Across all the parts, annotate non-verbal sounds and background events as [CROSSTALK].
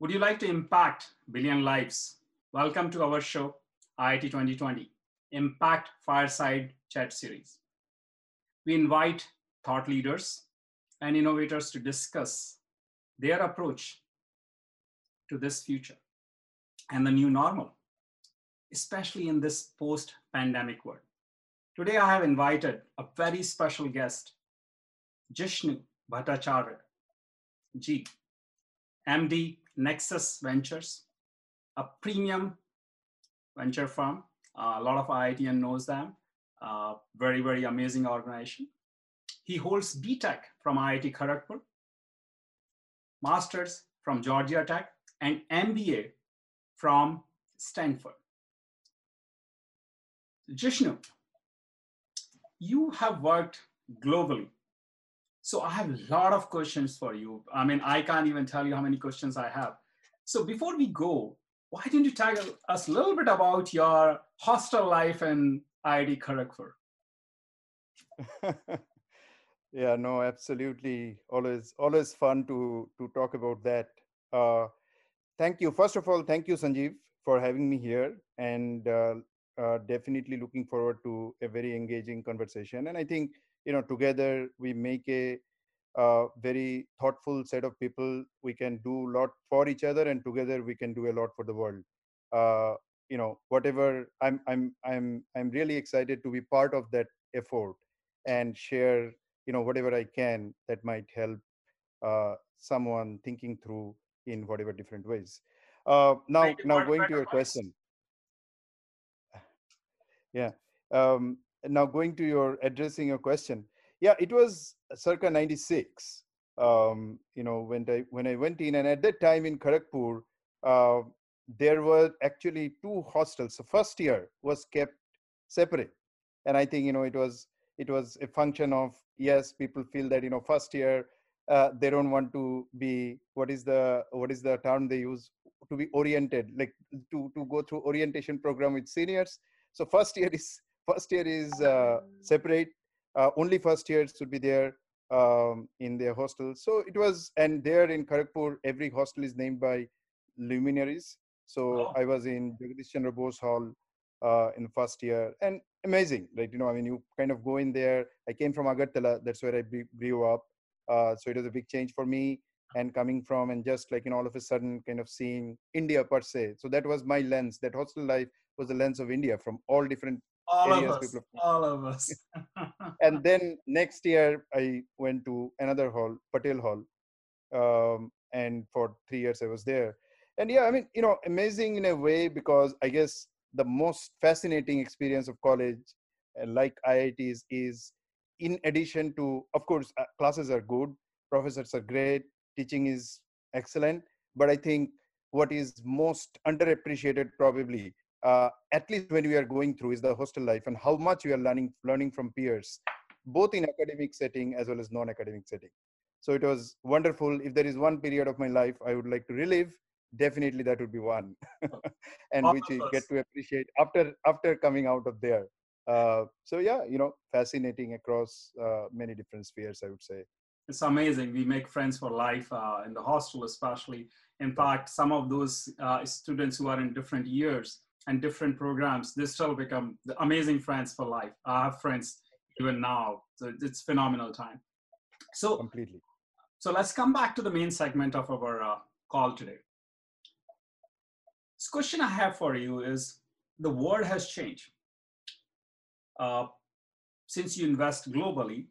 Would you like to impact billion lives? Welcome to our show, IIT 2020, Impact Fireside Chat Series. We invite thought leaders and innovators to discuss their approach to this future and the new normal, especially in this post pandemic world. Today, I have invited a very special guest, Jishnu Bhattacharjee, G, MD Nexus Ventures, a premium venture firm. Uh, a lot of IITian knows them. Uh, very, very amazing organization. He holds BTech from IIT Kharagpur, Masters from Georgia Tech, and MBA from Stanford. Jishnu, you have worked globally. So I have a lot of questions for you. I mean, I can't even tell you how many questions I have. So before we go, why don't you tell us a little bit about your hostel life in IIT Kharagpur? yeah, no, absolutely. Always, always fun to to talk about that. Uh, thank you. First of all, thank you, Sanjiv, for having me here, and uh, uh, definitely looking forward to a very engaging conversation. And I think you know, together we make a uh, very thoughtful set of people. We can do a lot for each other, and together we can do a lot for the world. Uh, you know, whatever. I'm, I'm, I'm, I'm really excited to be part of that effort and share, you know, whatever I can that might help uh, someone thinking through in whatever different ways. Uh, now, now going to your question. [SIGHS] Yeah. Um, now going to your addressing your question. Yeah it was circa 96 um, you know when i when i went in. And at that time in kharagpur uh, there were actually two hostels. The first year was kept separate. And i think you know it was it was a function of yes people feel that you know first year uh, they don't want to be what is the what is the term they use? To be oriented like to to go through orientation program with seniors. So first year is first year is uh, separate uh, only first years should be there um, in their hostel. So it was and there in kharagpur every hostel is named by luminaries. So oh. i was in jagadish chandra bose hall uh, in the first year and amazing right you know i mean you kind of go in there. I came from agartala that's where i grew up uh, so it was a big change for me and coming from and just like you know all of a sudden kind of seeing india per se. So that was my lens. That hostel life was the lens of india from all different all areas, of us all of us. [LAUGHS] And then next year i went to another hall patel hall um, and for three years i was there. And yeah i mean you know amazing in a way because i guess the most fascinating experience of college uh, like iits is in addition to of course uh, classes are good professors are great teaching is excellent but i think what is most underappreciated probably uh, at least when we are going through is the hostel life and how much we are learning learning from peers both in academic setting as well as non-academic setting. So it was wonderful. If there is one period of my life i would like to relive definitely that would be one. [LAUGHS] And which we get to appreciate after after coming out of there. Uh, so yeah you know fascinating across uh, many different spheres i would say. It's amazing. We make friends for life uh, in the hostel especially. In fact some of those uh, students who are in different years and different programs, they still become amazing friends for life. I have friends even now. So it's phenomenal time. So completely. So let's come back to the main segment of our uh, call today. This question I have for you is the world has changed. Uh, since you invest globally,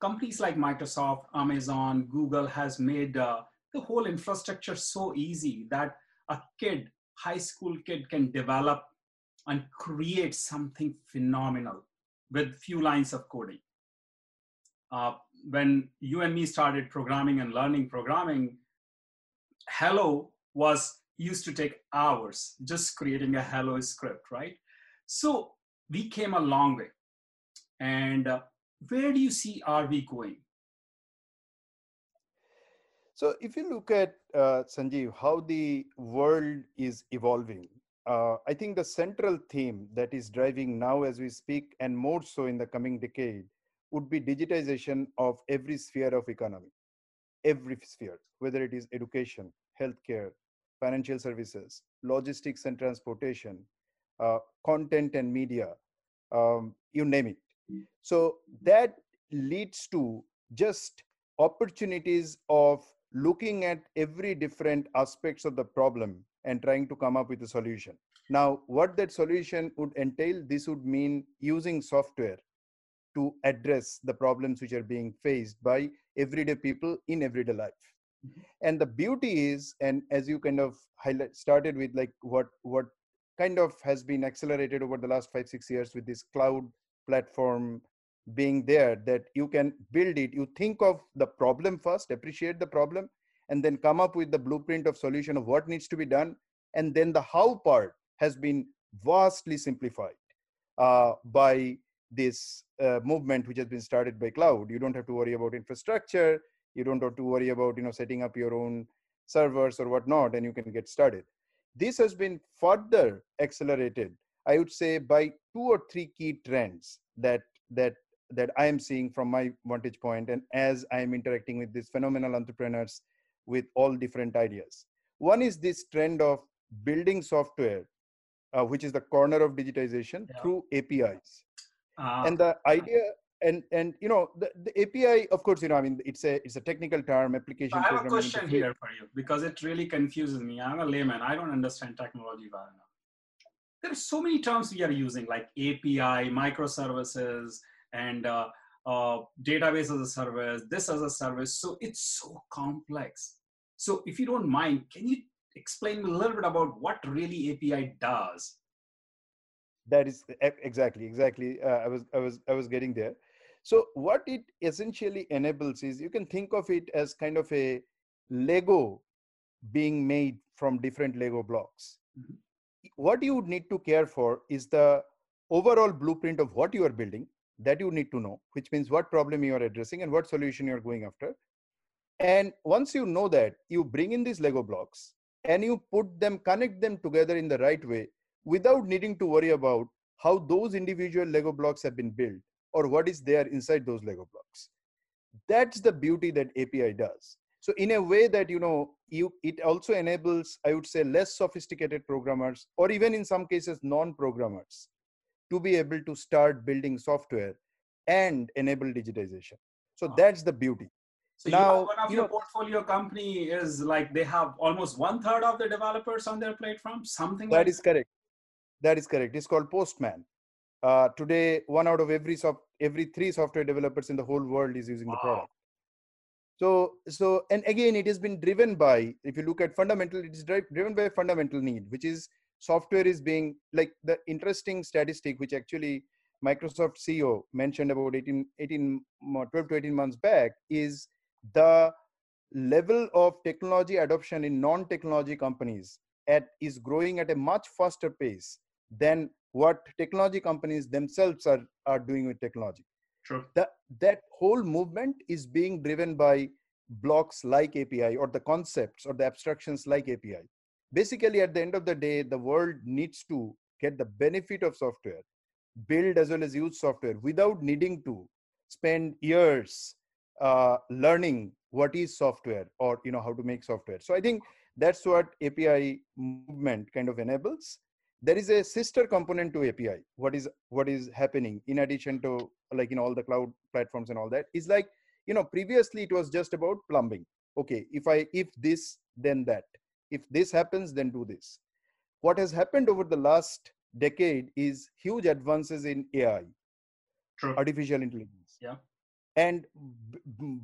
companies like Microsoft, Amazon, Google has made uh, the whole infrastructure so easy that a kid high school kid can develop and create something phenomenal with few lines of coding. Uh, when you and me started programming and learning programming, hello was used to take hours just creating a hello script, right? So we came a long way. And uh, where do you see are we going? So if you look at uh, Sanjiv, how the world is evolving, uh, I think the central theme that is driving now as we speak, and more so in the coming decade, would be digitization of every sphere of economy, every sphere, whether it is education, healthcare, financial services, logistics and transportation, uh, content and media, um, you name it. So that leads to just opportunities of looking at every different aspects of the problem and trying to come up with a solution. Now, what that solution would entail, this would mean using software to address the problems which are being faced by everyday people in everyday life. Mm-hmm. And the beauty is, and as you kind of highlight, started with like what what kind of has been accelerated over the last five six years with this cloud platform being there that you can build it. You think of the problem first appreciate the problem and then come up with the blueprint of solution of what needs to be done. And then the how part has been vastly simplified uh, by this uh, movement which has been started by cloud. You don't have to worry about infrastructure. You don't have to worry about you know setting up your own servers or whatnot and you can get started. This has been further accelerated i would say by two or three key trends that that that I am seeing from my vantage point and as I am interacting with these phenomenal entrepreneurs with all different ideas. One is this trend of building software, uh, which is the corner of digitization yeah. through APIs. Uh, ah. and the idea and and you know the, the API, of course, you know, I mean, it's a it's a technical term, application. I have a question here for you because it really confuses me. I'm a layman. I don't understand technology well enough. There are so many terms we are using, like API, microservices, and uh, uh, database as a service, this as a service. So it's so complex. So if you don't mind, can you explain a little bit about what really API does? That is exactly, exactly. Uh, I was, I was, I was getting there. So what it essentially enables is you can think of it as kind of a Lego being made from different Lego blocks. Mm-hmm. What you would need to care for is the overall blueprint of what you are building that you need to know, which means what problem you are addressing and what solution you're going after. And once you know that, you bring in these Lego blocks and you put them, connect them together in the right way without needing to worry about how those individual Lego blocks have been built or what is there inside those Lego blocks. That's the beauty that API does. So in a way that, you know, you, it also enables, I would say, less sophisticated programmers or even in some cases, non-programmers to be able to start building software and enable digitization. So that's the beauty. So now, one of you your know, portfolio company is like they have almost one third of the developers on their platform, something. That like is that? correct. That is correct. It's called Postman. Uh, today, one out of every soft, every three software developers in the whole world is using wow. the product. So, so, and again, it has been driven by. If you look at fundamental, it is driven by a fundamental need, which is software is being like the interesting statistic which actually microsoft ceo mentioned about 18, 18 12 to 18 months back is the level of technology adoption in non-technology companies at is growing at a much faster pace than what technology companies themselves are, are doing with technology. Sure that that whole movement is being driven by blocks like api or the concepts or the abstractions like api basically at the end of the day the world needs to get the benefit of software build as well as use software without needing to spend years uh, learning what is software or you know how to make software. So i think that's what api movement kind of enables. There is a sister component to api what is what is happening in addition to like in all the cloud platforms and all that is like you know previously it was just about plumbing. Okay if i if this then that if this happens then do this. What has happened over the last decade is huge advances in ai True. artificial intelligence. Yeah. And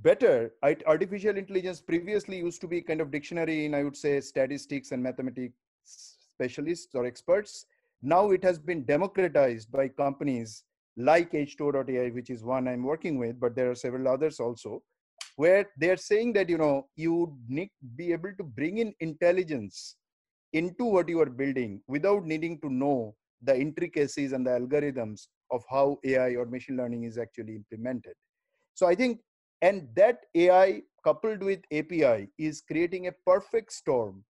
better artificial intelligence previously used to be kind of dictionary in i would say statistics and mathematics specialists or experts. Now it has been democratized by companies like h2o.ai which is one i'm working with but there are several others also where they're saying that you know you need be able to bring in intelligence into what you are building without needing to know the intricacies and the algorithms of how ai or machine learning is actually implemented. So i think and that ai coupled with api is creating a perfect storm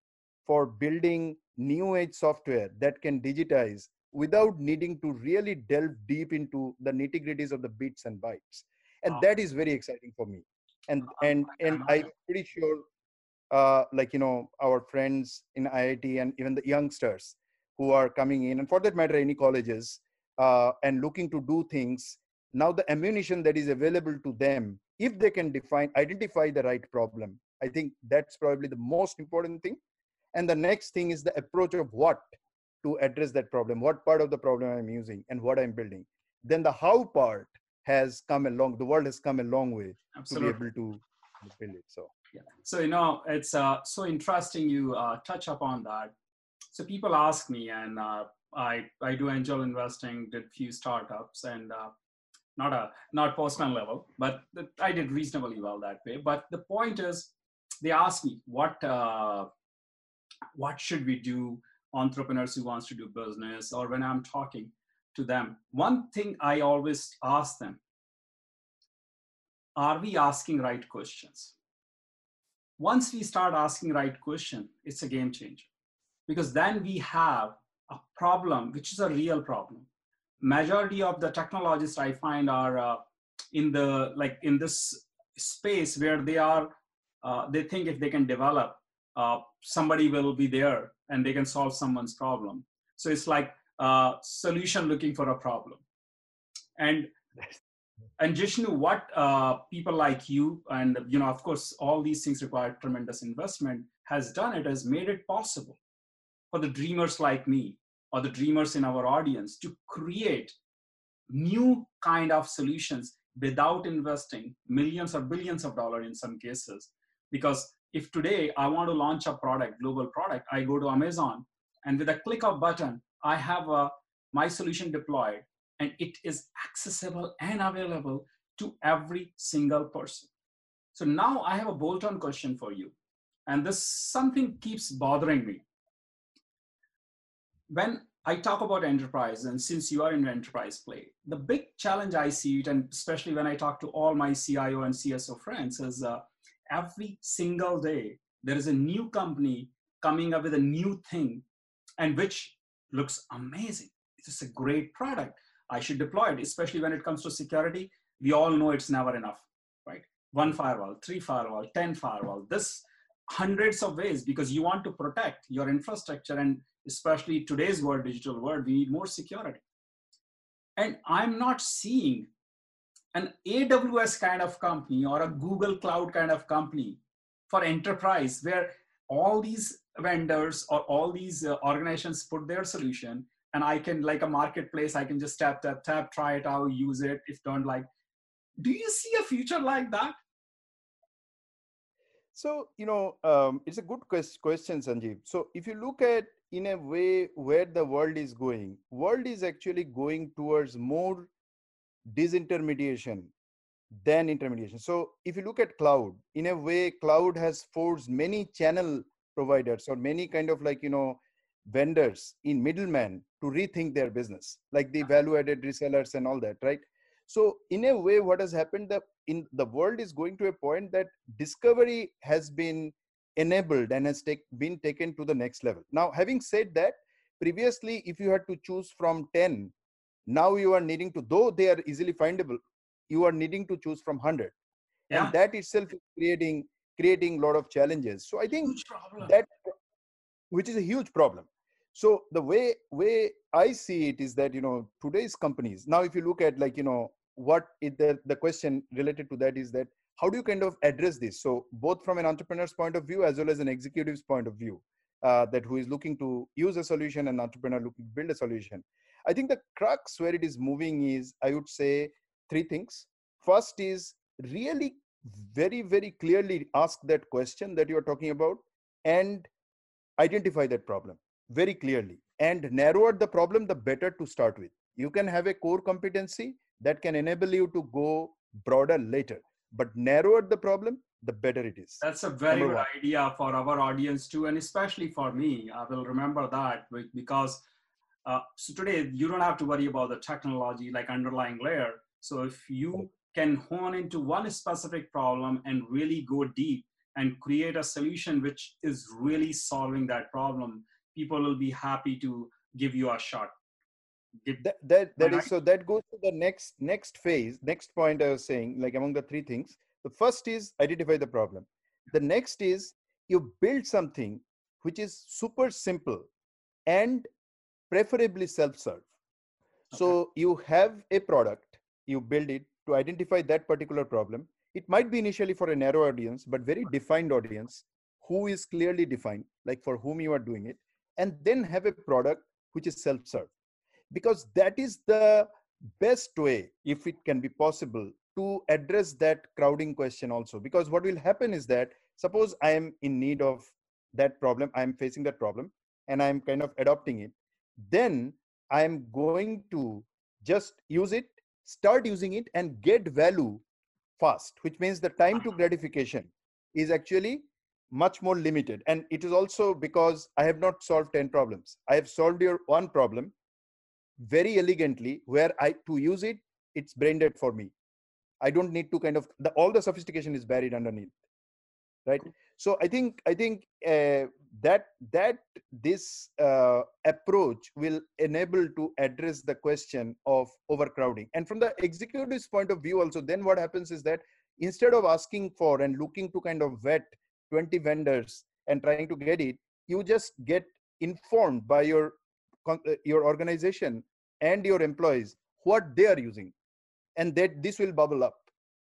for building new age software that can digitize without needing to really delve deep into the nitty gritties of the bits and bytes. And wow. that is very exciting for me and and and i'm pretty sure uh, like you know our friends in IIT and even the youngsters who are coming in, and for that matter, any colleges uh, and looking to do things. Now the ammunition that is available to them, if they can define, identify the right problem, I think that's probably the most important thing. And the next thing is the approach of what to address that problem, what part of the problem I'm using, and what I'm building. Then the how part has come along. The world has come a long way Absolutely. to be able to build it. So yeah. So you know, it's uh, so interesting you uh, touch upon that. So people ask me, and uh, I I do angel investing, did few startups, and uh, not a not personal level, but the, I did reasonably well that way. But the point is, they ask me what uh, what should we do entrepreneurs who wants to do business or when i'm talking to them. One thing i always ask them are we asking right questions? Once we start asking right question it's a game changer. Because then we have a problem which is a real problem. Majority of the technologists i find are uh, in the like in this space where they are uh, they think if they can develop uh, somebody will be there and they can solve someone's problem. So it's like a solution looking for a problem and and Jishnu, what uh, people like you and you know, of course, all these things require tremendous investment. Has done it has made it possible for the dreamers like me or the dreamers in our audience to create new kind of solutions without investing millions or billions of dollars in some cases. Because if today I want to launch a product, global product, I go to Amazon and with a click of button, I have a, my solution deployed and it is accessible and available to every single person. So now I have a bolt-on question for you. And this something keeps bothering me. When I talk about enterprise, and since you are in enterprise play, the big challenge I see it, and especially when I talk to all my CIO and CSO friends, is uh, every single day there is a new company coming up with a new thing, and which looks amazing. It's a great product. I should deploy it, especially when it comes to security. We all know it's never enough, right? One firewall, three firewall, 10 firewall, this hundreds of ways because you want to protect your infrastructure and especially today's world, digital world, we need more security. And I'm not seeing an AWS kind of company or a Google Cloud kind of company for enterprise where all these vendors or all these uh, organizations put their solution and I can like a marketplace, I can just tap, tap, tap, try it out, use it. If don't like, do you see a future like that? So you know, um, it's a good question, Sanjiv. So if you look at in a way where the world is going, world is actually going towards more disintermediation than intermediation. So if you look at cloud, in a way, cloud has forced many channel providers or many kind of like you know vendors in middlemen to rethink their business like the uh-huh. value added resellers and all that right? So in a way what has happened the in the world is going to a point that discovery has been enabled and has take, been taken to the next level. Now having said that previously if you had to choose from 10 now you are needing to though they are easily findable you are needing to choose from 100 yeah. and that itself is creating creating a lot of challenges. So i think that which is a huge problem. So the way way i see it is that you know today's companies now if you look at like you know what it, the, the question related to that is that how do you kind of address this? So both from an entrepreneur's point of view as well as an executive's point of view uh, that who is looking to use a solution and entrepreneur looking to build a solution. I think the crux where it is moving is i would say three things. First is really very very clearly ask that question that you're talking about and identify that problem very clearly. And narrower the problem the better to start with. You can have a core competency that can enable you to go broader later but narrower the problem the better it is that's a very good idea for our audience too and especially for me. I will remember that because uh, so today you don't have to worry about the technology like underlying layer. So if you can hone into one specific problem and really go deep and create a solution which is really solving that problem people will be happy to give you a shot Give, that that, that is, so that goes to the next next phase next point i was saying like among the three things the first is identify the problem the next is you build something which is super simple and preferably self-serve. Okay. So you have a product, you build it to identify that particular problem. It might be initially for a narrow audience, but very defined audience who is clearly defined, like for whom you are doing it, and then have a product which is self-serve. Because that is the best way, if it can be possible, to address that crowding question also. Because what will happen is that suppose I am in need of that problem, I am facing that problem, and I'm kind of adopting it, then I'm going to just use it, start using it, and get value fast, which means the time to gratification is actually much more limited. And it is also because I have not solved 10 problems. I have solved your one problem very elegantly where I to use it, it's brain dead for me. I don't need to kind of the, all the sophistication is buried underneath, right? So I think I think uh, that that this uh, approach will enable to address the question of overcrowding. And from the executive's point of view, also, then what happens is that instead of asking for and looking to kind of vet 20 vendors and trying to get it, you just get informed by your uh, your organization and your employees what they are using and that this will bubble up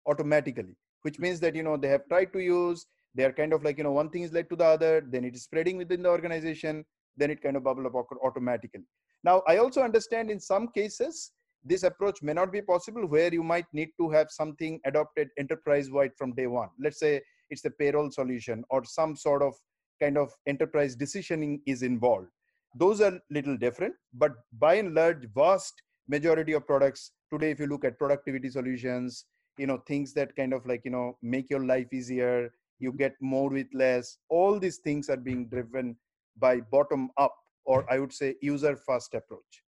automatically which means that you know they have tried to use they are kind of like you know one thing is led to the other then it is spreading within the organization then it kind of bubble up automatically. Now i also understand in some cases this approach may not be possible where you might need to have something adopted enterprise wide from day one. Let's say it's a payroll solution or some sort of kind of enterprise decisioning is involved. Those are little different but by and large vast majority of products today if you look at productivity solutions you know things that kind of like you know make your life easier you get more with less. All these things are being driven by bottom up or i would say user first approach.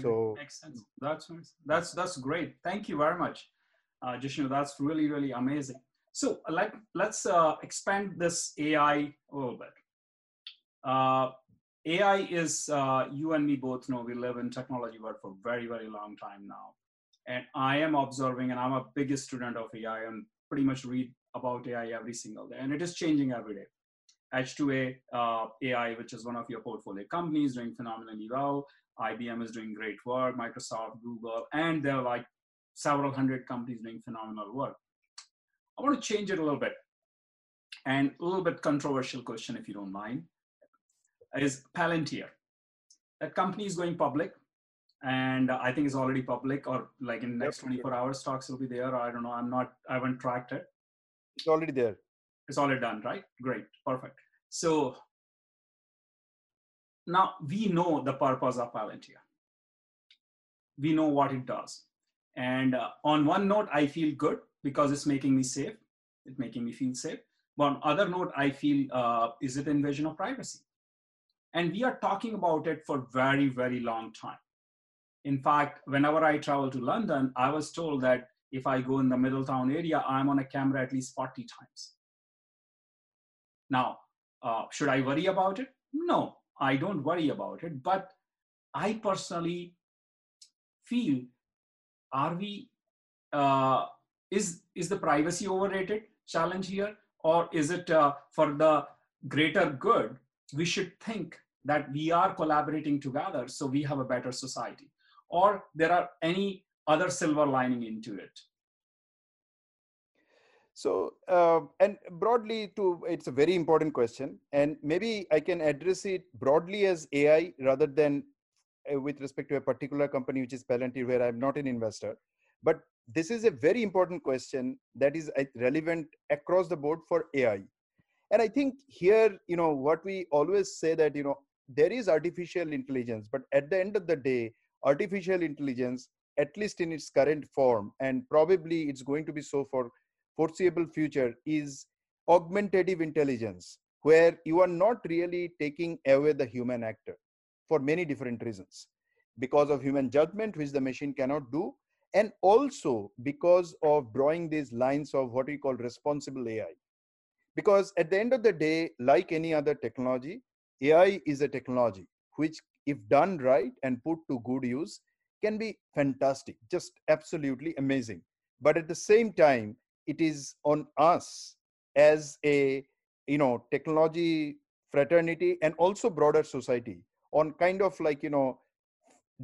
So makes sense. That's that's that's great. Thank you very much uh, Jishnu, that's really really amazing. So like let's uh, expand this ai a little bit. Uh, ai is uh, you and me both know we live in technology world for very very long time now. And i am observing and i'm a biggest student of ai and pretty much read about AI every single day, and it is changing every day. H2O uh, AI, which is one of your portfolio companies, doing phenomenally well. IBM is doing great work, Microsoft, Google, and there are like several hundred companies doing phenomenal work. I want to change it a little bit. And a little bit controversial question, if you don't mind, is Palantir. That company is going public, and I think it's already public, or like in the next 24 hours, stocks will be there. I don't know. I'm not. I haven't tracked it. It's already there. It's already done, right? Great, perfect. So now we know the purpose of Palantir. We know what it does. And uh, on one note, I feel good because it's making me safe. It's making me feel safe. But on other note, I feel, uh, is it invasion of privacy? And we are talking about it for very, very long time. In fact, whenever I travel to London, I was told that if I go in the Middletown area, I'm on a camera at least 40 times. Now, uh, should I worry about it? No, I don't worry about it. But I personally feel, are we, uh, is, is the privacy overrated challenge here? Or is it uh, for the greater good? We should think that we are collaborating together so we have a better society. Or there are any other silver lining into it? So, uh, and broadly, to it's a very important question, and maybe I can address it broadly as AI rather than uh, with respect to a particular company, which is Palantir, where I'm not an investor. But this is a very important question that is uh, relevant across the board for AI. And I think here, you know, what we always say that you know there is artificial intelligence, but at the end of the day, artificial intelligence at least in its current form and probably it's going to be so for foreseeable future is augmentative intelligence where you are not really taking away the human actor for many different reasons. Because of human judgment which the machine cannot do and also because of drawing these lines of what we call responsible ai because at the end of the day like any other technology ai is a technology which if done right and put to good use can be fantastic, just absolutely amazing. But at the same time, it is on us as a you know technology fraternity and also broader society on kind of like you know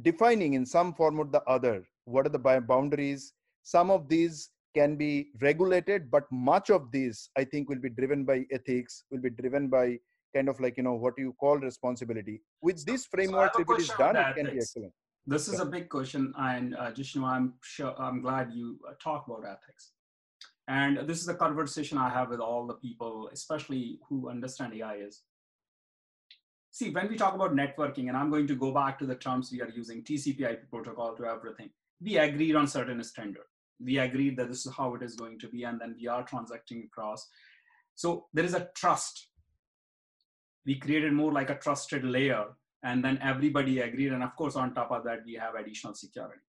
defining in some form or the other what are the boundaries. Some of these can be regulated but much of these i think will be driven by ethics will be driven by kind of like you know what you call responsibility. With this framework so if it is done it can be excellent this is a big question and uh, Jishnu, i'm sure i'm glad you uh, talk about ethics. And this is a conversation i have with all the people especially who understand ai is. See when we talk about networking and i'm going to go back to the terms we are using tcp ip protocol to everything we agreed on certain standard. We agreed that this is how it is going to be and then we are transacting across. So there is a trust. We created more like a trusted layer and then everybody agreed and of course on top of that we have additional security.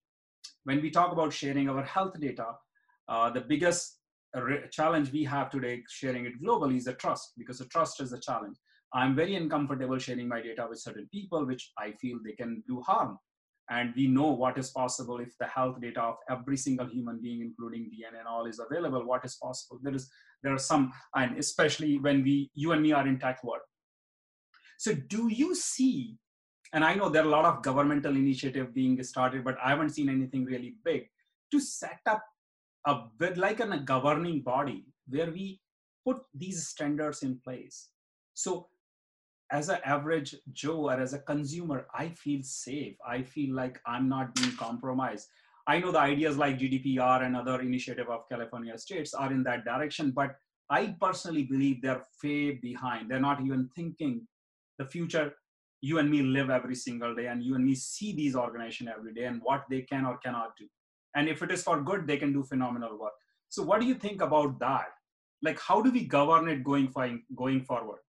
When we talk about sharing our health data uh, the biggest challenge we have today sharing it globally is the trust because the trust is the challenge. I'm very uncomfortable sharing my data with certain people which i feel they can do harm. And we know what is possible if the health data of every single human being including dna and all is available. What is possible? There is there are some and especially when we you and me are in tech world so do you see and i know there are a lot of governmental initiative being started but i haven't seen anything really big to set up a with like a governing body where we put these standards in place so as an average Joe or as a consumer, I feel safe. I feel like I'm not being compromised. I know the ideas like GDPR and other initiative of California states are in that direction, but I personally believe they're way behind. They're not even thinking the future. You and me live every single day, and you and me see these organizations every day and what they can or cannot do. And if it is for good, they can do phenomenal work. So, what do you think about that? Like, how do we govern it going, going forward?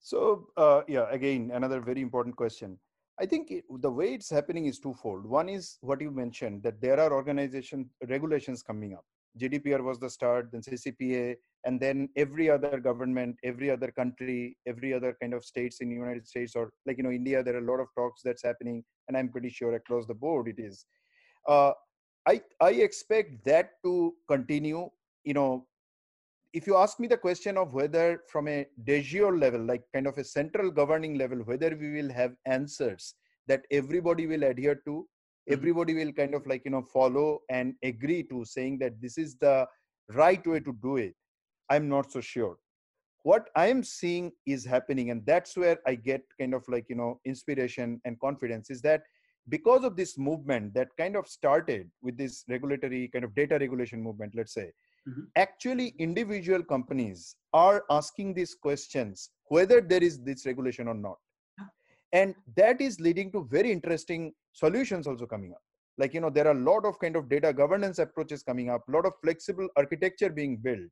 So uh, yeah, again, another very important question. I think it, the way it's happening is twofold. One is what you mentioned that there are organization regulations coming up. GDPR was the start, then CCPA, and then every other government, every other country, every other kind of states in the United States or like you know India, there are a lot of talks that's happening, and I'm pretty sure across the board it is. Uh, I I expect that to continue. You know, if you ask me the question of whether from a de jure level like kind of a central governing level whether we will have answers that everybody will adhere to. Everybody will kind of like you know follow and agree to saying that this is the right way to do it i'm not so sure what i am seeing is happening and that's where i get kind of like you know inspiration and confidence is that because of this movement that kind of started with this regulatory kind of data regulation movement let's say Mm-hmm. Actually, individual companies are asking these questions whether there is this regulation or not. And that is leading to very interesting solutions also coming up. Like, you know, there are a lot of kind of data governance approaches coming up, a lot of flexible architecture being built,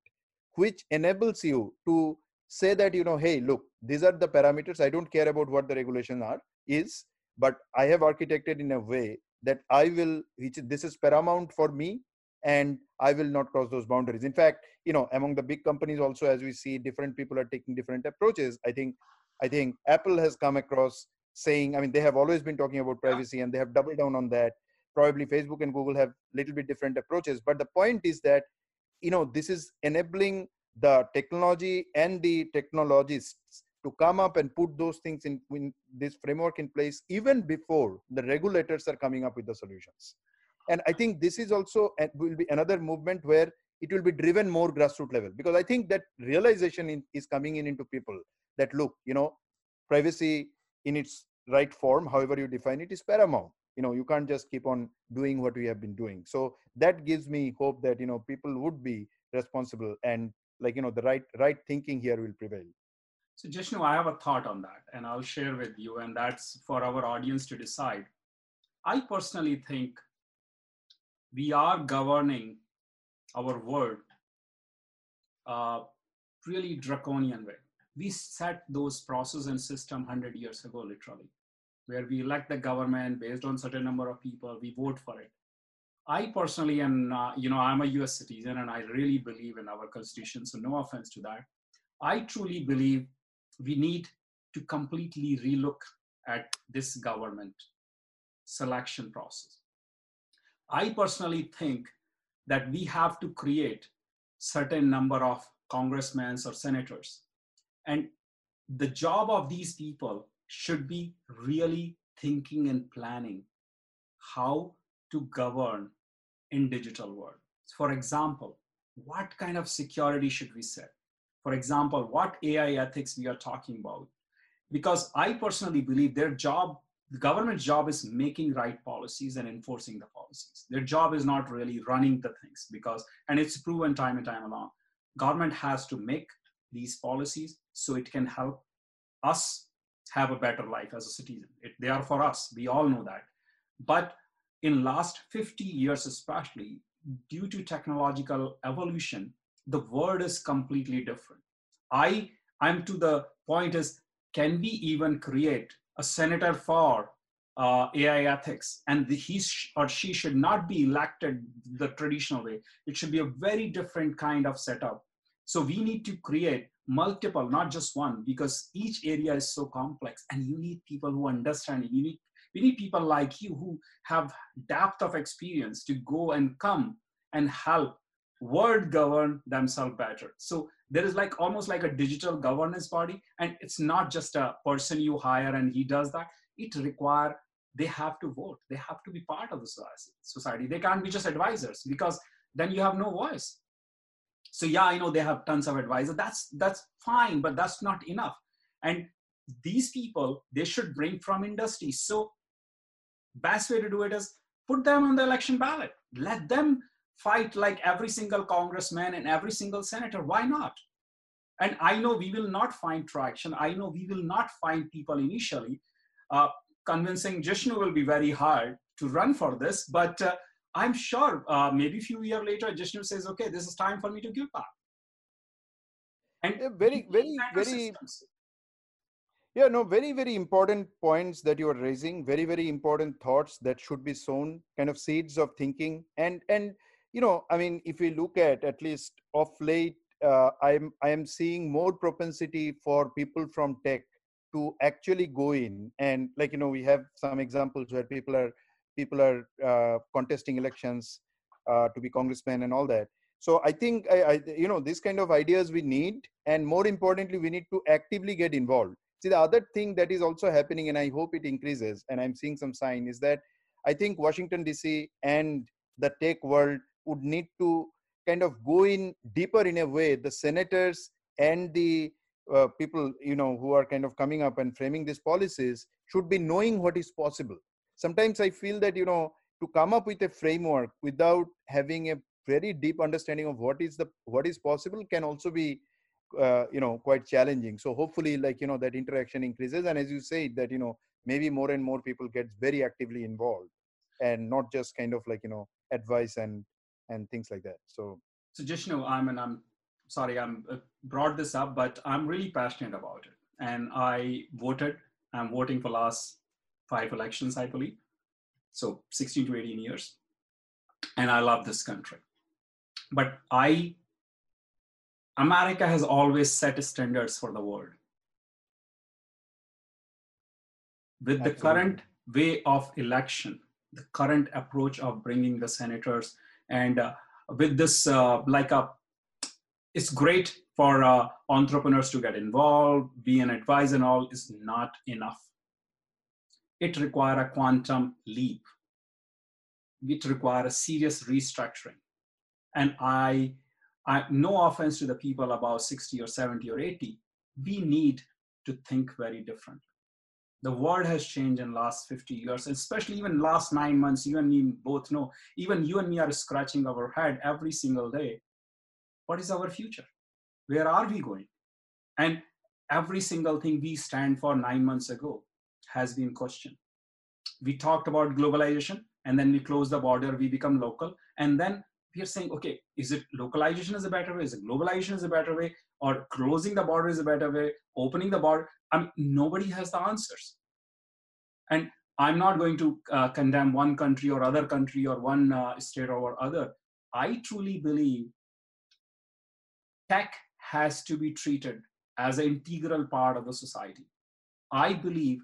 which enables you to say that, you know, hey, look, these are the parameters. I don't care about what the regulations are, is, but I have architected in a way that I will, which this is paramount for me and i will not cross those boundaries in fact you know among the big companies also as we see different people are taking different approaches i think i think apple has come across saying i mean they have always been talking about privacy and they have doubled down on that. Probably facebook and google have little bit different approaches but the point is that you know this is enabling the technology and the technologists to come up and put those things in, in this framework in place even before the regulators are coming up with the solutions. And i think this is also will be another movement where it will be driven more grassroots level because i think that realization in, is coming in into people that look you know privacy in its right form however you define it is paramount you know you can't just keep on doing what we have been doing so that gives me hope that you know people would be responsible and like you know the right right thinking here will prevail so Jishnu, I have a thought on that and I'll share with you and that's for our audience to decide. I personally think we are governing our world uh, really draconian way. We set those process and system 100 years ago, literally, where we elect the government based on certain number of people, we vote for it. I personally am, uh, you know, I'm a US citizen and I really believe in our constitution, so no offense to that. I truly believe we need to completely relook at this government selection process I personally think that we have to create certain number of congressmen or senators. And the job of these people should be really thinking and planning how to govern in digital world. For example, what kind of security should we set? For example, what AI ethics we are talking about? Because I personally believe their job, the government's job is making right policies and enforcing the policies. Their job is not really running the things because, and it's proven time and time along, government has to make these policies so it can help us have a better life as a citizen. It, they are for us. We all know that. But in last 50 years, especially due to technological evolution, the world is completely different. I I'm to the point is can we even create a senator for uh, AI ethics, and the, he or she should not be elected the traditional way. It should be a very different kind of setup. So we need to create multiple, not just one, because each area is so complex, and you need people who understand it. You need we need people like you who have depth of experience to go and come and help world govern themselves better. So there is like almost like a digital governance body and it's not just a person you hire and he does that. It require they have to vote. They have to be part of the society. They can't be just advisors because then you have no voice so yeah i know they have tons of advisors. That's that's fine but that's not enough. And these people they should bring from industry. So best way to do it is put them on the election ballot. Let them fight like every single congressman and every single senator. Why not? And i know we will not find traction. I know we will not find people initially. Uh, convincing jishnu will be very hard to run for this but uh, i'm sure uh, maybe a few years later jishnu says okay this is time for me to give back and yeah, very very very systems. Yeah, no, very, very important points that you are raising. Very, very important thoughts that should be sown, kind of seeds of thinking. And and you know, I mean, if we look at at least of late, uh, I'm I am seeing more propensity for people from tech to actually go in and like you know we have some examples where people are people are uh, contesting elections uh, to be congressmen and all that so i think I, I, you know this kind of ideas we need and more importantly we need to actively get involved See, the other thing that is also happening, and I hope it increases, and I'm seeing some sign, is that I think Washington DC and the tech world would need to kind of go in deeper in a way. The senators and the uh, people, you know, who are kind of coming up and framing these policies should be knowing what is possible. Sometimes I feel that you know to come up with a framework without having a very deep understanding of what is the what is possible can also be uh, you know quite challenging. So hopefully like you know that interaction increases and as you say that you know maybe more and more people get very actively involved and not just kind of like you know advice and and things like that. So so know i'm and i'm sorry i'm uh, brought this up but i'm really passionate about it. And i voted i'm voting for last five elections i believe so 16 to 18 years and i love this country but i America has always set standards for the world. With Absolutely. the current way of election, the current approach of bringing the senators, and uh, with this, uh, like a, uh, it's great for uh, entrepreneurs to get involved, be an advisor, and all is not enough. It requires a quantum leap. It requires a serious restructuring, and I I, no offense to the people about 60 or 70 or 80, we need to think very different. The world has changed in last 50 years, especially even last nine months. You and me both know, even you and me are scratching our head every single day. What is our future? Where are we going? And every single thing we stand for nine months ago has been questioned. We talked about globalization and then we close the border, we become local, and then we are saying, okay, is it localization is a better way? Is it globalization is a better way? Or closing the border is a better way? Opening the border? I mean, nobody has the answers. And I'm not going to uh, condemn one country or other country or one uh, state or other. I truly believe tech has to be treated as an integral part of the society. I believe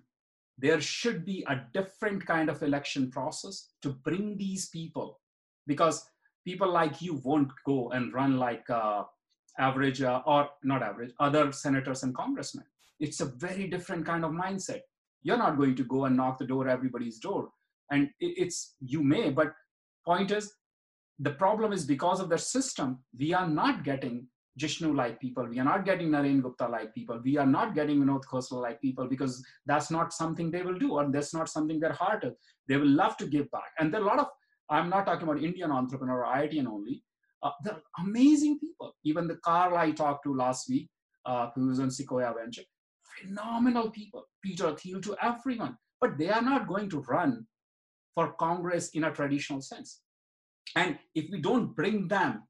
there should be a different kind of election process to bring these people because people like you won't go and run like uh, average uh, or not average other senators and congressmen. It's a very different kind of mindset. You're not going to go and knock the door everybody's door. And it's you may but point is the problem is because of the system we are not getting Jishnu like people, we are not getting Naren Gupta like people, we are not getting Vinod Khosla like people because that's not something they will do or that's not something their heart is. They will love to give back. And there are a lot of, I'm not talking about Indian entrepreneur or IITian only, uh, they're amazing people. Even the Carl I talked to last week, uh, who was on Sequoia Venture, phenomenal people, Peter Thiel to everyone, but they are not going to run for Congress in a traditional sense. And if we don't bring them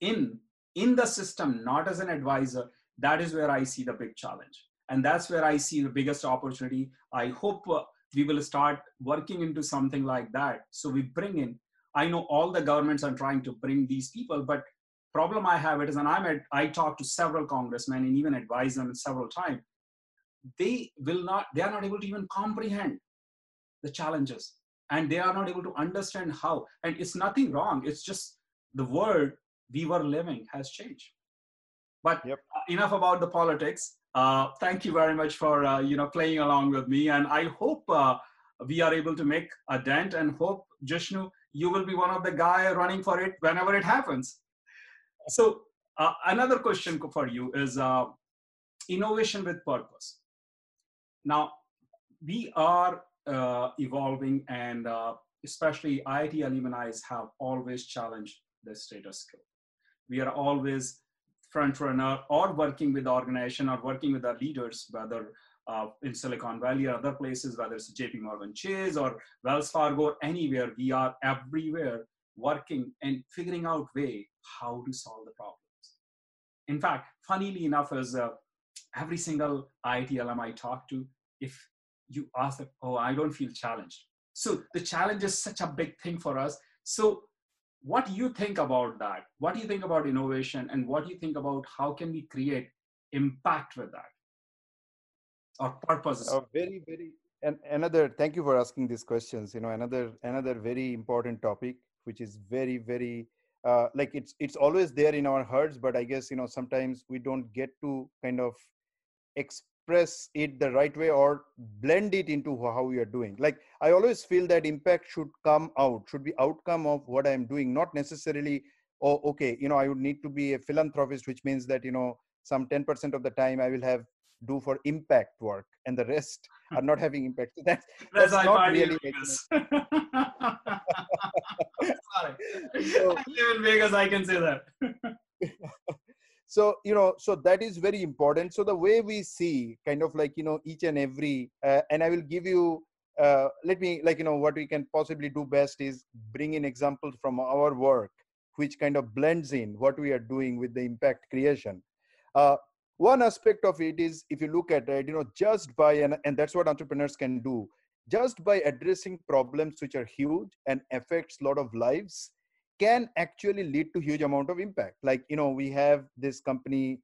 in, in the system, not as an advisor, that is where I see the big challenge. And that's where I see the biggest opportunity. I hope uh, we will start working into something like that. So we bring in, I know all the governments are trying to bring these people, but problem I have it is, and I'm at, I talk to several congressmen and even advise them several times. They will not, they are not able to even comprehend the challenges and they are not able to understand how. And it's nothing wrong. It's just the world we were living has changed. But yep. enough about the politics. Uh, thank you very much for uh, you know playing along with me, and I hope uh, we are able to make a dent. And hope Jishnu, you will be one of the guy running for it whenever it happens. So uh, another question for you is uh, innovation with purpose. Now we are uh, evolving, and especially IIT alumni have always challenged the status quo. We are always front runner or working with the organization or working with our leaders, whether uh, in Silicon Valley or other places, whether it's JP Morgan Chase or Wells Fargo or anywhere, we are everywhere working and figuring out way how to solve the problems. In fact, funnily enough, as uh, every single IIT alum I talk to, if you ask them, oh, I don't feel challenged. So the challenge is such a big thing for us. So what do you think about that? What do you think about innovation and what do you think about how can we create impact with that? Or purpose uh, very very and another thank you for asking these questions you know another another very important topic which is very very uh, like it's it's always there in our hearts but i guess you know sometimes we don't get to kind of express it the right way or blend it into how we are doing like i always feel that impact should come out should be outcome of what i'm doing not necessarily oh okay you know i would need to be a philanthropist which means that you know some 10% of the time i will have do for impact work and the rest [LAUGHS] are not having impact so that's, [LAUGHS] that's, that's not really [LAUGHS] Sorry. so, I live in Vegas. I can say that so you know so that is very important. So the way we see kind of like you know each and every uh, and i will give you uh, let me like you know what we can possibly do best is bring in examples from our work which kind of blends in what we are doing with the impact creation. Uh, one aspect of it is if you look at it you know just by and, and that's what entrepreneurs can do just by addressing problems which are huge and affects a lot of lives can actually lead to huge amount of impact. Like you know we have this company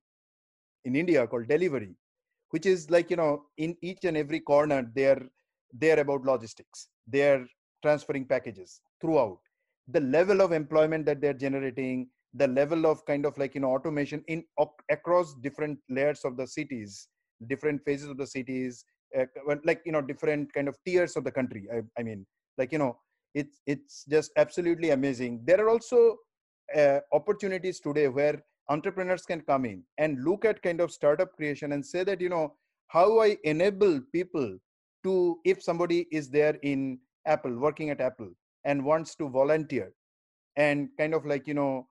in india called Delhivery which is like you know in each and every corner they're they're about logistics. They're transferring packages throughout. The level of employment that they're generating the level of kind of like you know automation in across different layers of the cities different phases of the cities uh, like you know different kind of tiers of the country I, I mean like you know it's it's just absolutely amazing. There are also uh, opportunities today where entrepreneurs can come in and look at kind of startup creation and say that you know how i enable people to if somebody is there in apple working at apple and wants to volunteer and kind of like you know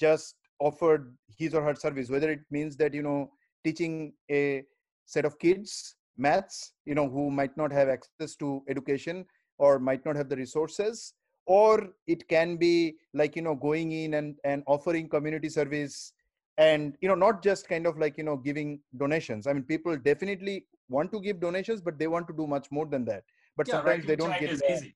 just offered his or her service whether it means that you know teaching a set of kids maths you know who might not have access to education or might not have the resources or it can be like you know going in and and offering community service and you know not just kind of like you know giving donations. I mean people definitely want to give donations but they want to do much more than that. But yeah, sometimes right. they don't get the,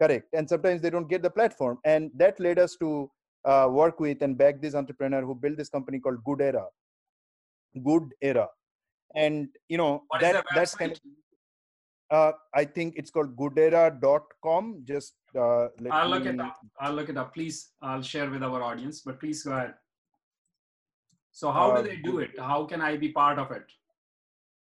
correct. And sometimes they don't get the platform. And that led us to uh, work with and back this entrepreneur who built this company called Goodera. Good era. And you know what that that's kind of uh, I think it's called goodera.com. Just uh, I'll me... look it up. I'll look it up. Please, I'll share with our audience, but please go ahead. So how do Uh, they do it? How can I be part of it?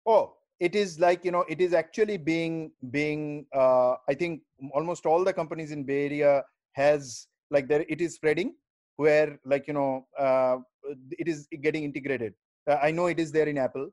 Oh, it is like you know, it is actually being being. Uh, I think almost all the companies in Bay Area has like there. It is spreading where like you know, uh, it is getting integrated. Uh, I know it is there in Apple,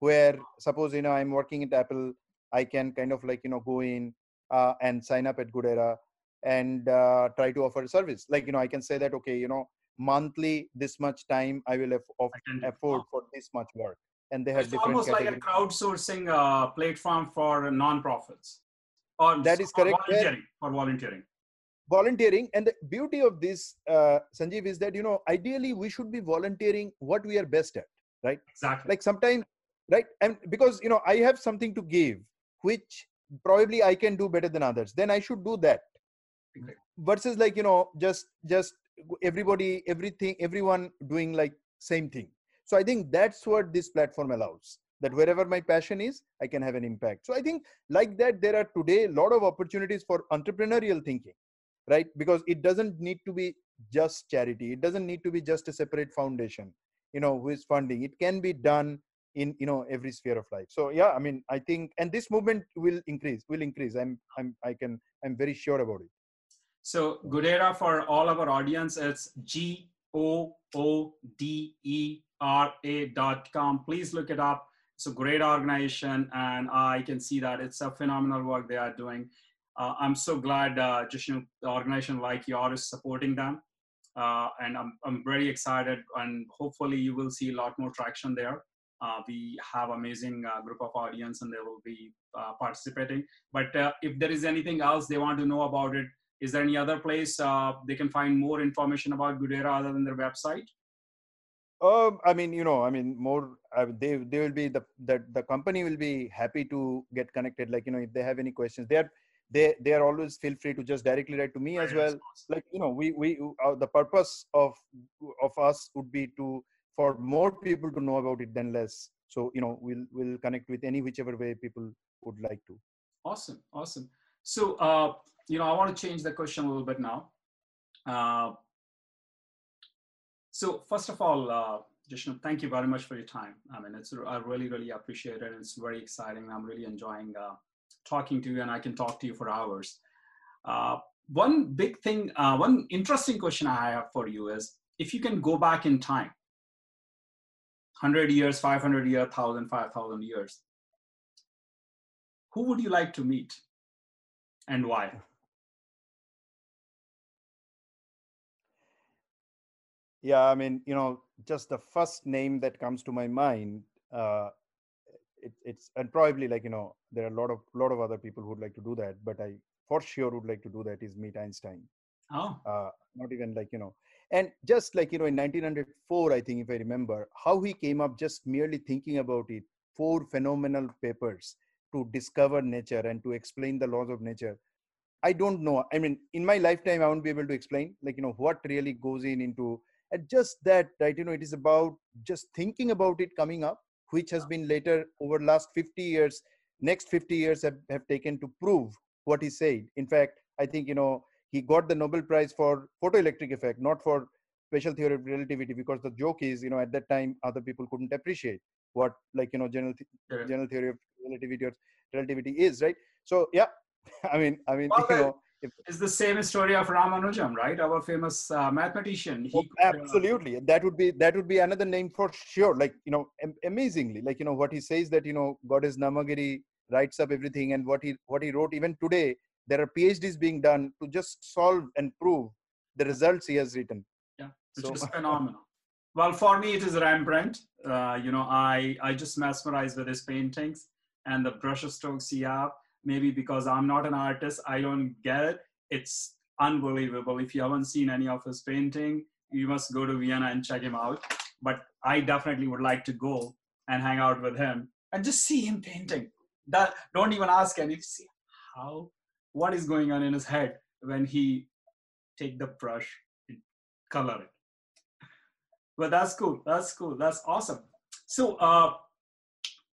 where suppose you know I'm working at Apple, I can kind of like you know go in uh, and sign up at Goodera and uh, try to offer a service. Like you know, I can say that okay, you know, monthly this much time I will aff- off- Attend- afford for this much work, and they have It's almost like a crowdsourcing uh, platform for non-profits. Or That is correct. Volunteering, for volunteering. volunteering and the beauty of this uh, Sanjiv is that you know ideally we should be volunteering what we are best at right? Exactly. like sometimes right and because you know i have something to give which probably i can do better than others then i should do that. Okay. versus like you know just just everybody everything everyone doing like same thing. So i think that's what this platform allows that wherever my passion is i can have an impact. So i think like that there are today a lot of opportunities for entrepreneurial thinking right? Because it doesn't need to be just charity. It doesn't need to be just a separate foundation you know who is funding. It can be done in you know every sphere of life so yeah i mean i think and this movement will increase will increase i'm i'm i can i'm very sure about it So Goodera for all of our audience, it's G O O D E R A dot com. Please look it up. It's a great organization, and I can see that it's a phenomenal work they are doing. Uh, I'm so glad uh, just you know, the organization like yours is supporting them, uh, and I'm I'm very excited, and hopefully you will see a lot more traction there. Uh, we have amazing uh, group of audience, and they will be uh, participating. But uh, if there is anything else they want to know about it, is there any other place uh, they can find more information about Goodera other than their website? um i mean you know i mean more they they will be the that the company will be happy to get connected like you know if they have any questions they are they they are always feel free to just directly write to me as well like you know we we uh, the purpose of of us would be to for more people to know about it than less so you know we'll we'll connect with any whichever way people would like to Awesome, awesome. So, uh, you know, I want to change the question a little bit now. Uh, so, first of all, uh, Jishnu, thank you very much for your time. I mean, it's I really, really appreciate it. It's very exciting. I'm really enjoying uh, talking to you, and I can talk to you for hours. Uh, one big thing, uh, one interesting question I have for you is if you can go back in time, 100 years, 500 years, 1,000, 5,000 years, who would you like to meet and why? yeah i mean you know just the first name that comes to my mind uh it, it's and probably like you know there are a lot of lot of other people who would like to do that but i for sure would like to do that is meet einstein. Oh, uh, not even like you know and just like you know in 1904 i think if i remember how he came up just merely thinking about it four phenomenal papers to discover nature and to explain the laws of nature. I don't know. I mean in my lifetime i won't be able to explain like you know what really goes in into and just that right you know it is about just thinking about it coming up which has been later over last 50 years next 50 years have, have taken to prove what he said. In fact i think you know he got the Nobel Prize for photoelectric effect, not for special theory of relativity, because the joke is, you know, at that time other people couldn't appreciate what, like, you know, general th- Yeah. general theory of relativity or relativity is, right? So yeah, [LAUGHS] I mean, I mean, Well, [LAUGHS] you know, if, it's the same story of Ramanujam, right? Our famous uh, mathematician. He oh, could, uh, absolutely, that would be that would be another name for sure. Like, you know, am- amazingly, like, you know, what he says that you know, God is Namagiri writes up everything, and what he what he wrote even today, there are PhDs being done to just solve and prove the results he has written. Yeah, which So- is [LAUGHS] phenomenal. Well, for me, it is Rembrandt. Uh, you know, I I just mesmerized with his paintings and the brush strokes he have. Maybe because I'm not an artist, I don't get it. It's unbelievable. If you haven't seen any of his painting, you must go to Vienna and check him out. But I definitely would like to go and hang out with him and just see him painting. That don't even ask any see how what is going on in his head when he take the brush and color it. But that's cool. That's cool. That's awesome. So uh,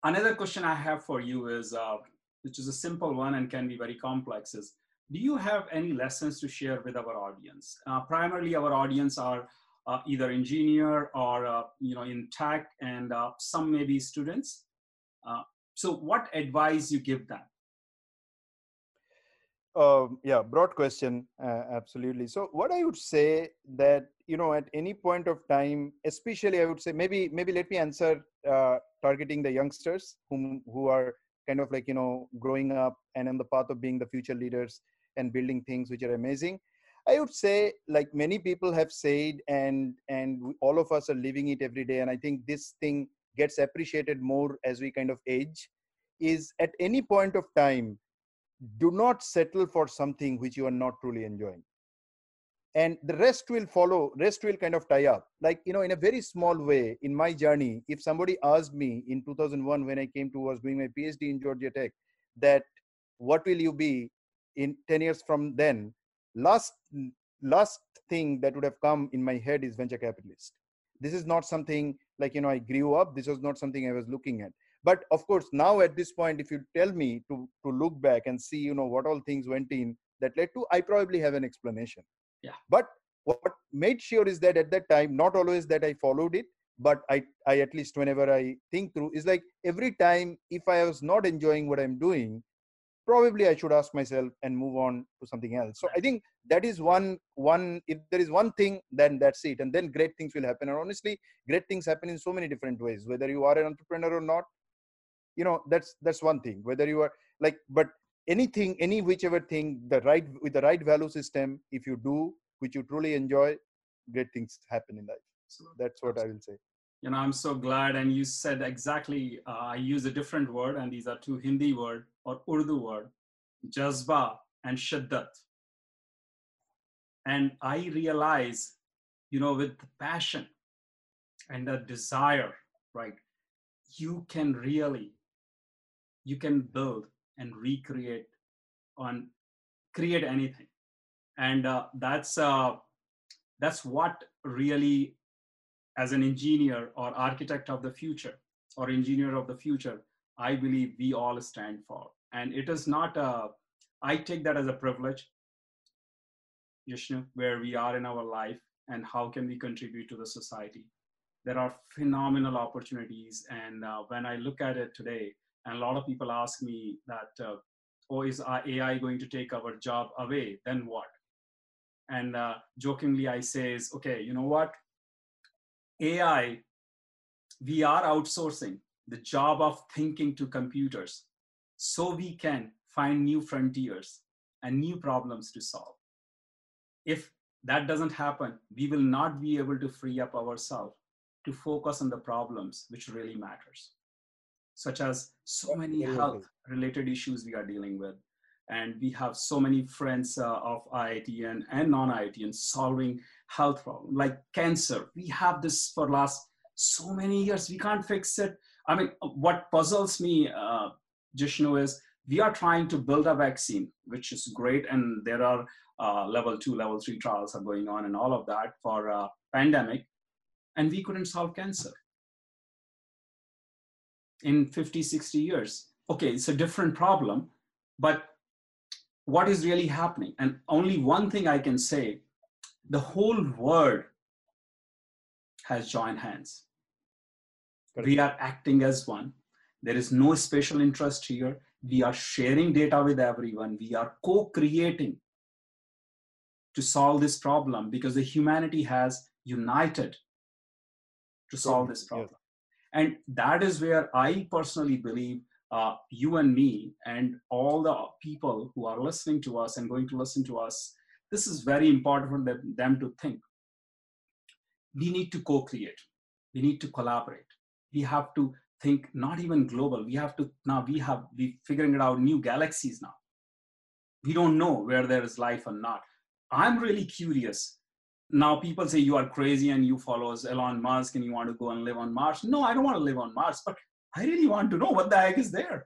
another question I have for you is, uh, which is a simple one and can be very complex, is do you have any lessons to share with our audience? Uh, primarily, our audience are uh, either engineer or uh, you know in tech, and uh, some maybe students. So, what advice you give them? Um, yeah, broad question, uh, absolutely. So, what I would say that you know at any point of time, especially I would say maybe maybe let me answer uh, targeting the youngsters whom who are kind of like you know growing up and on the path of being the future leaders and building things which are amazing. I would say like many people have said, and and all of us are living it every day, and I think this thing gets appreciated more as we kind of age. Is at any point of time do not settle for something which you are not truly enjoying. And the rest will follow rest will kind of tie up. Like you know in a very small way in my journey if somebody asked me in 2001 when i came to was doing my phd in georgia tech that what will you be in 10 years from then? Last last thing that would have come in my head is venture capitalist. This is not something like you know i grew up. This was not something i was looking at but of course now at this point if you tell me to to look back and see you know what all things went in that led to i probably have an explanation. Yeah. But what made sure is that at that time not always that i followed it but i i at least whenever i think through is like every time if i was not enjoying what i'm doing probably i should ask myself and move on to something else. So i think that is one one if there is one thing then that's it. And then great things will happen. And honestly great things happen in so many different ways whether you are an entrepreneur or not you know that's that's one thing whether you are like but anything any whichever thing the right with the right value system if you do which you truly enjoy great things happen in life. So that's what i will say. You know i'm so glad and you said exactly uh, i use a different word and these are two hindi word or urdu word jazba and shiddat and i realize you know with passion and the desire right you can really you can build and recreate on create anything. And uh, that's uh, that's what really as an engineer or architect of the future or engineer of the future i believe we all stand for. And it is not a i take that as a privilege Jishnu, where we are in our life and how can we contribute to the society. There are phenomenal opportunities and uh, when i look at it today and a lot of people ask me that, uh, oh, is AI going to take our job away? Then what? And uh, jokingly, I says, okay, you know what? AI, we are outsourcing the job of thinking to computers so we can find new frontiers and new problems to solve. If that doesn't happen, we will not be able to free up ourselves to focus on the problems which really matters such as so many health related issues we are dealing with. And we have so many friends uh, of IITian and non-IITian solving health problems like cancer. We have this for last so many years. We can't fix it. I mean, what puzzles me, uh, Jishnu, is we are trying to build a vaccine, which is great. And there are uh, level two, level three trials are going on and all of that for uh, pandemic. And we couldn't solve cancer in 50, 60 years. Okay, it's a different problem, but what is really happening? And only one thing I can say the whole world has joined hands. We are acting as one. There is no special interest here. We are sharing data with everyone. We are co creating to solve this problem because the humanity has united to solve this problem. And that is where I personally believe uh, you and me and all the people who are listening to us and going to listen to us, this is very important for them, them to think. We need to co create, we need to collaborate. We have to think not even global. We have to now, we have, we figuring it out new galaxies now. We don't know where there is life or not. I'm really curious now people say you are crazy and you follow Elon Musk and you want to go and live on Mars. No, I don't want to live on Mars, but I really want to know what the heck is there.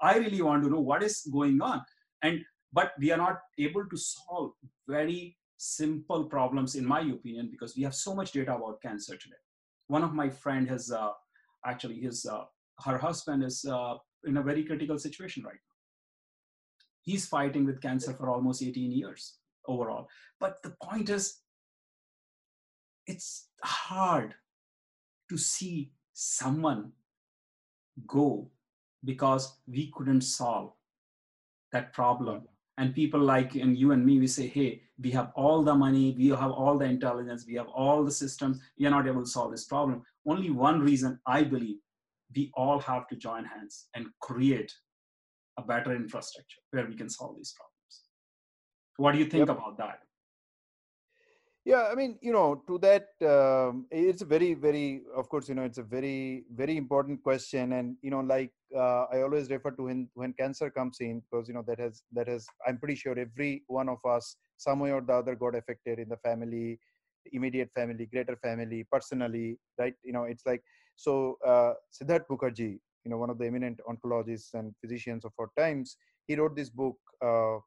I really want to know what is going on. And but we are not able to solve very simple problems, in my opinion, because we have so much data about cancer today. One of my friend has uh, actually his uh, her husband is uh, in a very critical situation right now. He's fighting with cancer for almost 18 years overall. But the point is, it's hard to see someone go because we couldn't solve that problem. And people like and you and me we say hey we have all the money we have all the intelligence we have all the systems we are not able to solve this problem. Only one reason i believe we all have to join hands and create a better infrastructure where we can solve these problems what do you think yep. about that yeah, I mean, you know, to that, um, it's a very, very, of course, you know, it's a very, very important question, and you know, like uh, I always refer to when when cancer comes in, because you know that has that has, I'm pretty sure every one of us, some way or the other, got affected in the family, immediate family, greater family, personally, right? You know, it's like so. Uh, Siddharth Mukherjee, you know, one of the eminent oncologists and physicians of our times, he wrote this book. Uh,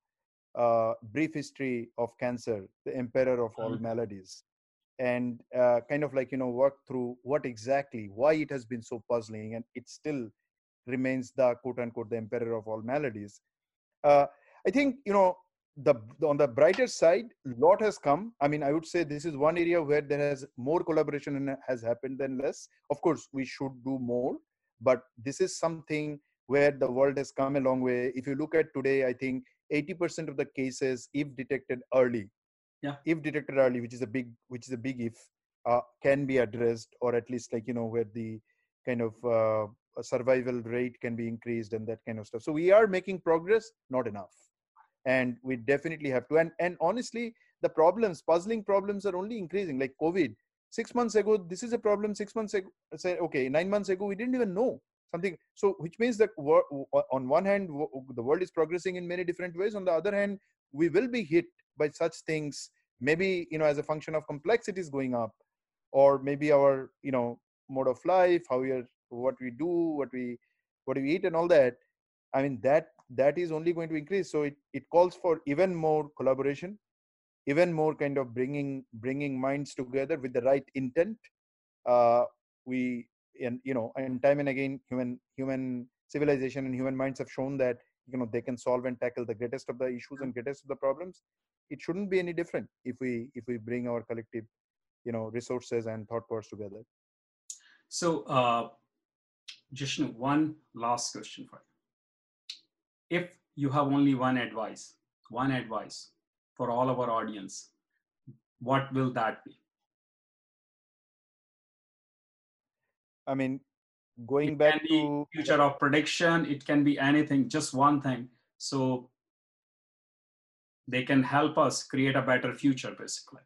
uh, brief history of cancer, the emperor of all mm-hmm. maladies, and uh, kind of like you know work through what exactly why it has been so puzzling, and it still remains the quote unquote the emperor of all maladies. Uh, I think you know the on the brighter side, lot has come. I mean, I would say this is one area where there has more collaboration and has happened than less. Of course, we should do more, but this is something where the world has come a long way. If you look at today, I think 80% of the cases if detected early yeah. if detected early which is a big which is a big if uh, can be addressed or at least like you know where the kind of uh, survival rate can be increased and that kind of stuff. So we are making progress not enough. And we definitely have to and and honestly the problems puzzling problems are only increasing like covid. Six months ago this is a problem six months ago okay nine months ago we didn't even know something so which means that on one hand the world is progressing in many different ways. On the other hand we will be hit by such things maybe you know as a function of complexities going up or maybe our you know mode of life how we are what we do what we what we eat and all that. I mean that that is only going to increase. So it, it calls for even more collaboration even more kind of bringing bringing minds together with the right intent. Uh, we and you know and time and again human human civilization and human minds have shown that you know they can solve and tackle the greatest of the issues and greatest of the problems. It shouldn't be any different if we if we bring our collective you know resources and thought powers together. So uh Jishnu, one last question for you. If you have only one advice one advice for all of our audience what will that be I mean, going it back to future of prediction, it can be anything, just one thing. So they can help us create a better future, basically.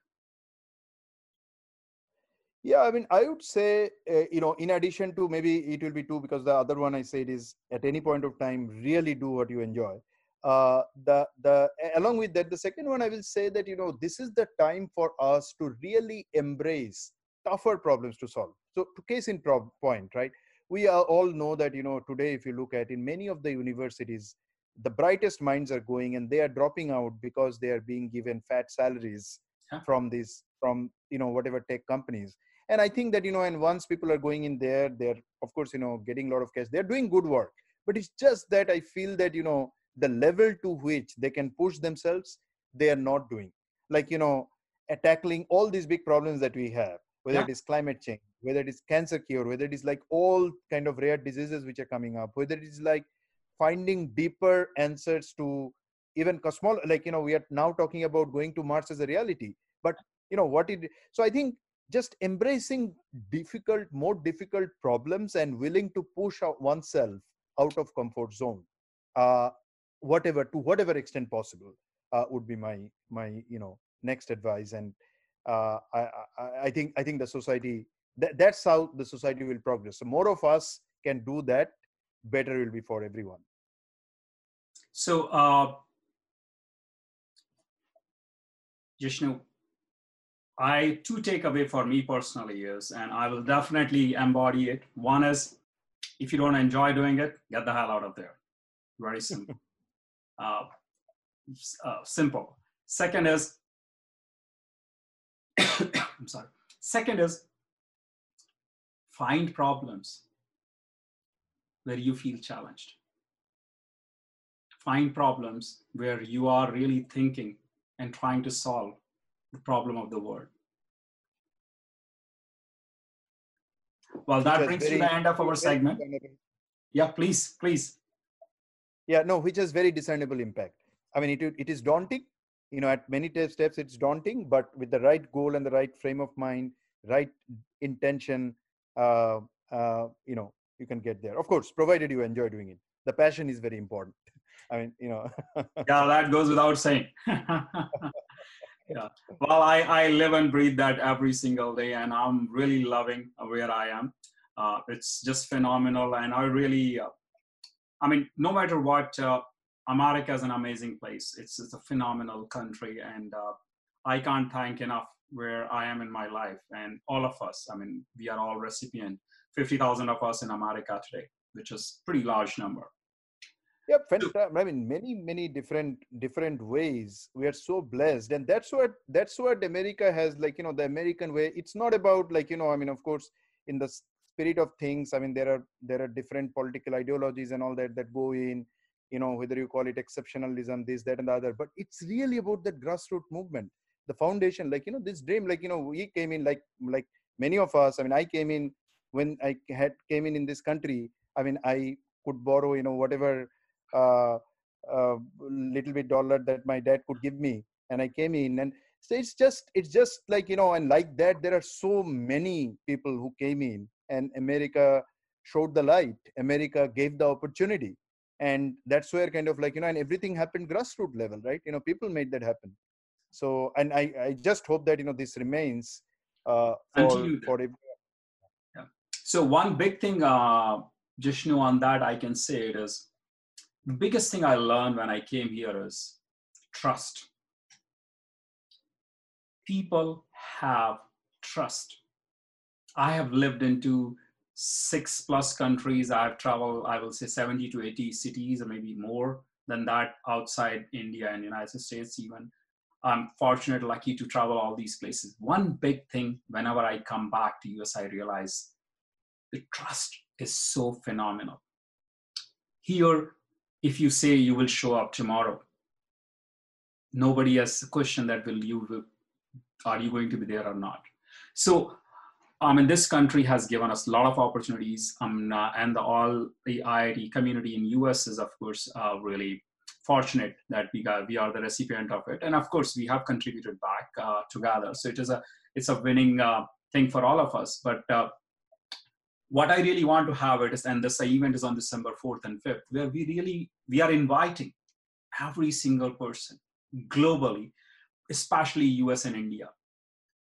Yeah, I mean, I would say, uh, you know, in addition to maybe it will be two because the other one I said is at any point of time, really do what you enjoy. Uh, the the along with that, the second one I will say that you know this is the time for us to really embrace tougher problems to solve. So to case in point, right? We all know that, you know, today, if you look at in many of the universities, the brightest minds are going and they are dropping out because they are being given fat salaries huh? from these, from, you know, whatever tech companies. And I think that, you know, and once people are going in there, they're, of course, you know, getting a lot of cash. They're doing good work. But it's just that I feel that, you know, the level to which they can push themselves, they are not doing. Like, you know, tackling all these big problems that we have whether yeah. it is climate change whether it is cancer cure whether it is like all kind of rare diseases which are coming up whether it is like finding deeper answers to even small like you know we are now talking about going to mars as a reality but you know what it so i think just embracing difficult more difficult problems and willing to push out oneself out of comfort zone uh whatever to whatever extent possible uh, would be my my you know next advice. And uh, I, I, I, think I think the society that, that's how the society will progress. So more of us can do that, better will be for everyone. So, uh, Jishnu, I two take away for me personally is, and I will definitely embody it. One is, if you don't enjoy doing it, get the hell out of there. Very [LAUGHS] simple. uh, uh, simple. Second is, [COUGHS] I'm sorry. Second is find problems where you feel challenged. Find problems where you are really thinking and trying to solve the problem of the world. Well, that brings very, to the end of our segment. Yeah, please, please. Yeah, no, which has very discernible impact. I mean, it, it is daunting. You know, at many steps, it's daunting, but with the right goal and the right frame of mind, right intention, uh, uh, you know, you can get there. Of course, provided you enjoy doing it. The passion is very important. [LAUGHS] I mean, you know. yeah, that goes without saying. [LAUGHS] yeah. Well, I, I live and breathe that every single day, and I'm really loving where I am. Uh, it's just phenomenal, and I really, uh, I mean, no matter what, uh, America is an amazing place. It's, it's a phenomenal country, and uh, I can't thank enough where I am in my life, and all of us. I mean, we are all recipient. Fifty thousand of us in America today, which is pretty large number yeah fantastic. i mean many many different different ways we are so blessed and that's what that's what america has like you know the american way it's not about like you know i mean of course in the spirit of things i mean there are there are different political ideologies and all that that go in you know whether you call it exceptionalism this that and the other but it's really about that grassroots movement the foundation like you know this dream like you know we came in like like many of us i mean i came in when i had came in in this country. I mean i could borrow you know whatever uh, uh, little bit dollar that my dad could give me and i came in. And so it's just it's just like you know and like that there are so many people who came in and america showed the light. America gave the opportunity. And that's where kind of like you know and everything happened grassroots level right? You know people made that happen so and i i just hope that you know this remains uh for, for yeah. so one big thing uh jishnu on that i can say it is the biggest thing I learned when I came here is trust. People have trust. I have lived into six plus countries. I've traveled, I will say 70 to 80 cities or maybe more than that outside India and United States even. I'm fortunate, lucky to travel all these places. One big thing whenever I come back to US, I realize the trust is so phenomenal. Here, if you say you will show up tomorrow nobody has a question that will you are you going to be there or not so I mean, this country has given us a lot of opportunities, um, and the, all the IIT community in US is, of course, uh, really fortunate that we got we are the recipient of it, and of course, we have contributed back uh, together. So it is a it's a winning uh, thing for all of us. But uh, what I really want to have it is, and this event is on December 4th and 5th, where we really, we are inviting every single person globally, especially US and India.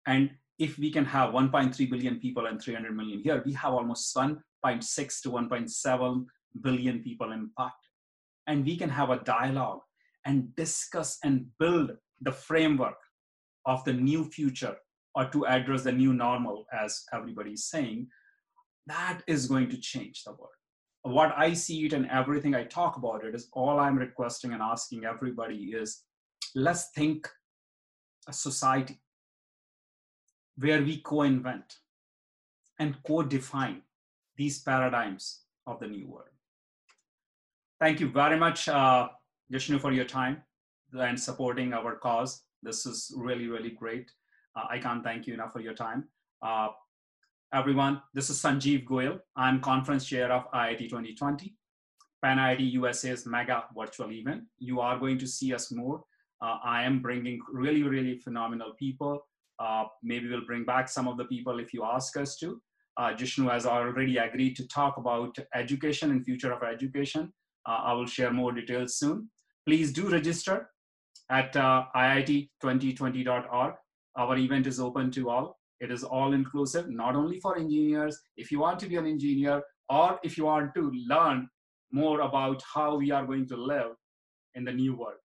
And if we can have 1.3 billion people and 300 million here, we have almost 1.6 to 1.7 billion people impact. And we can have a dialogue and discuss and build the framework of the new future or to address the new normal, as everybody is saying, that is going to change the world. What i see it and everything i talk about it is all i'm requesting and asking everybody is let's think a society where we co-invent and co-define these paradigms of the new world thank you very much uh, Jishnu, for your time and supporting our cause this is really really great uh, i can't thank you enough for your time uh, everyone. This is Sanjiv Goyal. I'm conference chair of IIT 2020, Pan IIT USA's mega virtual event. You are going to see us more. Uh, I am bringing really, really phenomenal people. Uh, maybe we'll bring back some of the people if you ask us to. Uh, Jishnu has already agreed to talk about education and future of education. Uh, I will share more details soon. Please do register at uh, iit2020.org. Our event is open to all. It is all inclusive, not only for engineers. If you want to be an engineer or if you want to learn more about how we are going to live in the new world,